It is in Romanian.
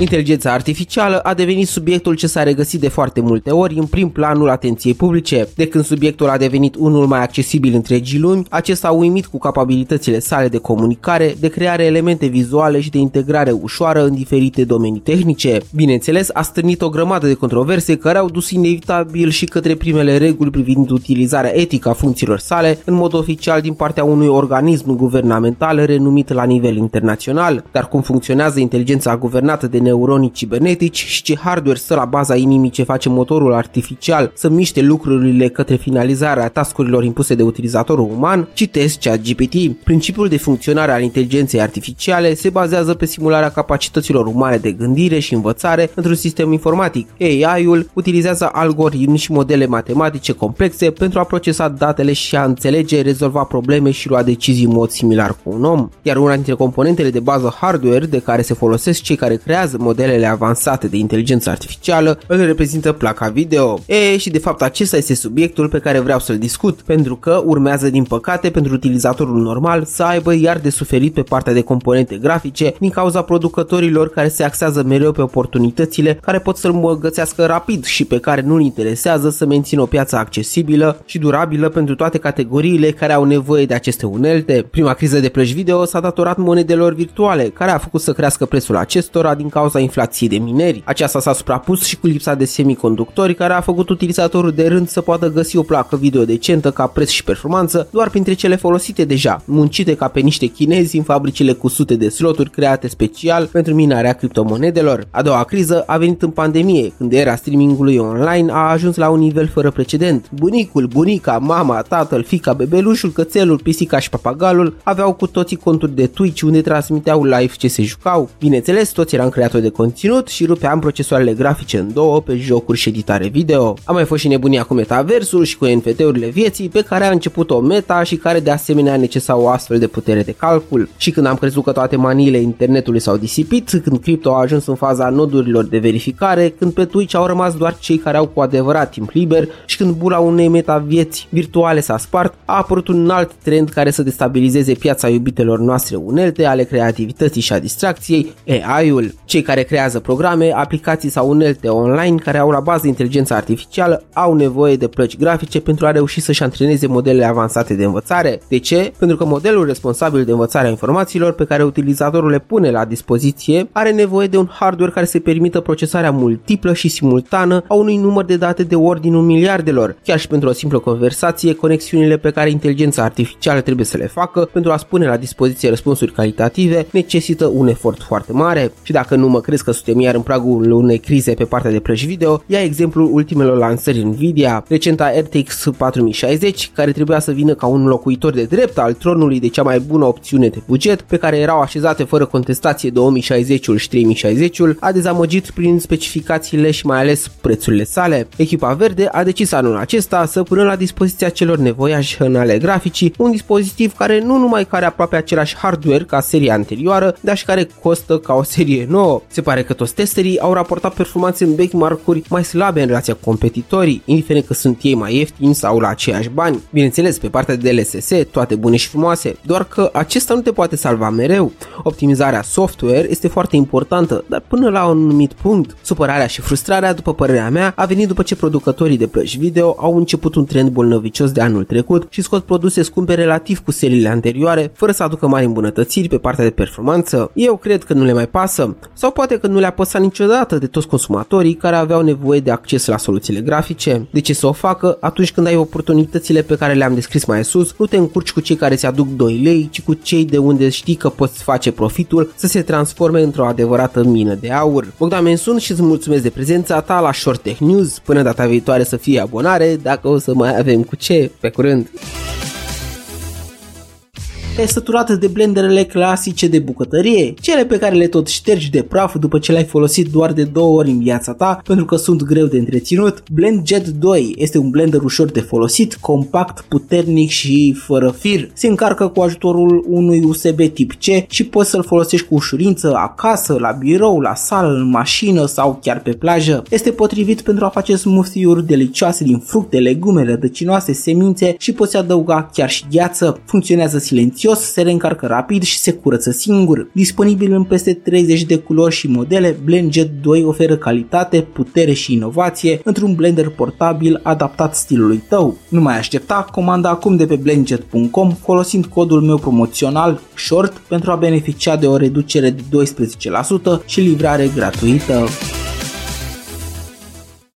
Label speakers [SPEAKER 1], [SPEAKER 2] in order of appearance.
[SPEAKER 1] Inteligența artificială a devenit subiectul ce s-a regăsit de foarte multe ori în prim planul atenției publice. De când subiectul a devenit unul mai accesibil întregii lumi, acesta a uimit cu capabilitățile sale de comunicare, de creare elemente vizuale și de integrare ușoară în diferite domenii tehnice. Bineînțeles, a stârnit o grămadă de controverse care au dus inevitabil și către primele reguli privind utilizarea etică a funcțiilor sale, în mod oficial din partea unui organism guvernamental renumit la nivel internațional. Dar cum funcționează inteligența guvernată de neuronii cibernetici și ce hardware stă la baza inimii ce face motorul artificial să miște lucrurile către finalizarea tascurilor impuse de utilizatorul uman, citesc ChatGPT. Principiul de funcționare al inteligenței artificiale se bazează pe simularea capacităților umane de gândire și învățare într-un sistem informatic. AI-ul utilizează algoritmi și modele matematice complexe pentru a procesa datele și a înțelege, rezolva probleme și lua decizii în mod similar cu un om. Iar una dintre componentele de bază hardware de care se folosesc cei care creează modelele avansate de inteligență artificială îl reprezintă placa video. E, și de fapt acesta este subiectul pe care vreau să-l discut, pentru că urmează din păcate pentru utilizatorul normal să aibă iar de suferit pe partea de componente grafice din cauza producătorilor care se axează mereu pe oportunitățile care pot să-l îmbogățească rapid și pe care nu-l interesează să mențină o piață accesibilă și durabilă pentru toate categoriile care au nevoie de aceste unelte. Prima criză de plăci video s-a datorat monedelor virtuale, care a făcut să crească prețul acestora din cauza inflației de mineri. Aceasta s-a suprapus și cu lipsa de semiconductori, care a făcut utilizatorul de rând să poată găsi o placă video decentă ca preț și performanță doar printre cele folosite deja, muncite ca pe niște chinezi în fabricile cu sute de sloturi create special pentru minarea criptomonedelor. A doua criză a venit în pandemie, când era streamingului online a ajuns la un nivel fără precedent. Bunicul, bunica, mama, tatăl, fica, bebelușul, cățelul, pisica și papagalul aveau cu toții conturi de Twitch unde transmiteau live ce se jucau. Bineînțeles, toți eram creatori de conținut și rupeam procesoarele grafice în două pe jocuri și editare video. A mai fost și nebunia cu metaversul și cu NFT-urile vieții pe care a început o meta și care de asemenea necesau o astfel de putere de calcul. Și când am crezut că toate maniile internetului s-au disipit, când cripto a ajuns în faza nodurilor de verificare, când pe Twitch au rămas doar cei care au cu adevărat timp liber și când bula unei meta vieți virtuale s-a spart, a apărut un alt trend care să destabilizeze piața iubitelor noastre unelte ale creativității și a distracției, AI-ul. Cei care creează programe, aplicații sau unelte online care au la bază inteligența artificială au nevoie de plăci grafice pentru a reuși să-și antreneze modelele avansate de învățare. De ce? Pentru că modelul responsabil de învățarea informațiilor pe care utilizatorul le pune la dispoziție are nevoie de un hardware care să permită procesarea multiplă și simultană a unui număr de date de ordinul miliardelor. Chiar și pentru o simplă conversație, conexiunile pe care inteligența artificială trebuie să le facă pentru a spune la dispoziție răspunsuri calitative necesită un efort foarte mare. Și dacă nu mă crezi că suntem iar în pragul unei crize pe partea de plăci video, ia exemplul ultimelor lansări Nvidia, recenta RTX 4060, care trebuia să vină ca un locuitor de drept al tronului de cea mai bună opțiune de buget, pe care erau așezate fără contestație 2060-ul și 3060-ul, a dezamăgit prin specificațiile și mai ales prețurile sale. Echipa verde a decis anul acesta să pună la dispoziția celor nevoiași în ale graficii un dispozitiv care nu numai care aproape același hardware ca seria anterioară, dar și care costă ca o serie nouă. Se pare că toți testerii au raportat performanțe în benchmark-uri mai slabe în relația cu competitorii, indiferent că sunt ei mai ieftini sau la aceiași bani. Bineînțeles, pe partea de DLSS, toate bune și frumoase, doar că acesta nu te poate salva mereu. Optimizarea software este foarte importantă, dar până la un anumit punct. Supărarea și frustrarea, după părerea mea, a venit după ce producătorii de plăci video au început un trend bolnăvicios de anul trecut și scot produse scumpe relativ cu seriile anterioare, fără să aducă mari îmbunătățiri pe partea de performanță. Eu cred că nu le mai pasă, sau poate că nu le-a păsat niciodată de toți consumatorii care aveau nevoie de acces la soluțiile grafice. De ce să o facă atunci când ai oportunitățile pe care le-am descris mai sus, nu te încurci cu cei care se aduc 2 lei, ci cu cei de unde știi că poți face profitul să se transforme într-o adevărată mină de aur. Bogdan Mensun și îți mulțumesc de prezența ta la Short Tech News. Până data viitoare să fie abonare, dacă o să mai avem cu ce. Pe curând! Te-ai săturat de blenderele clasice de bucătărie, cele pe care le tot ștergi de praf după ce le-ai folosit doar de două ori în viața ta pentru că sunt greu de întreținut. Blend Jet 2 este un blender ușor de folosit, compact, puternic și fără fir. Se încarcă cu ajutorul unui USB tip C și poți să-l folosești cu ușurință acasă, la birou, la sală, în mașină sau chiar pe plajă. Este potrivit pentru a face smoothie-uri delicioase din fructe, legume, rădăcinoase, semințe și poți adăuga chiar și gheață. Funcționează silențios
[SPEAKER 2] silențios, se reîncarcă rapid și se curăță singur. Disponibil în peste 30 de culori și modele, BlendJet 2 oferă calitate, putere și inovație într-un blender portabil adaptat stilului tău. Nu mai aștepta, comanda acum de pe blendjet.com folosind codul meu promoțional SHORT pentru a beneficia de o reducere de 12% și livrare gratuită.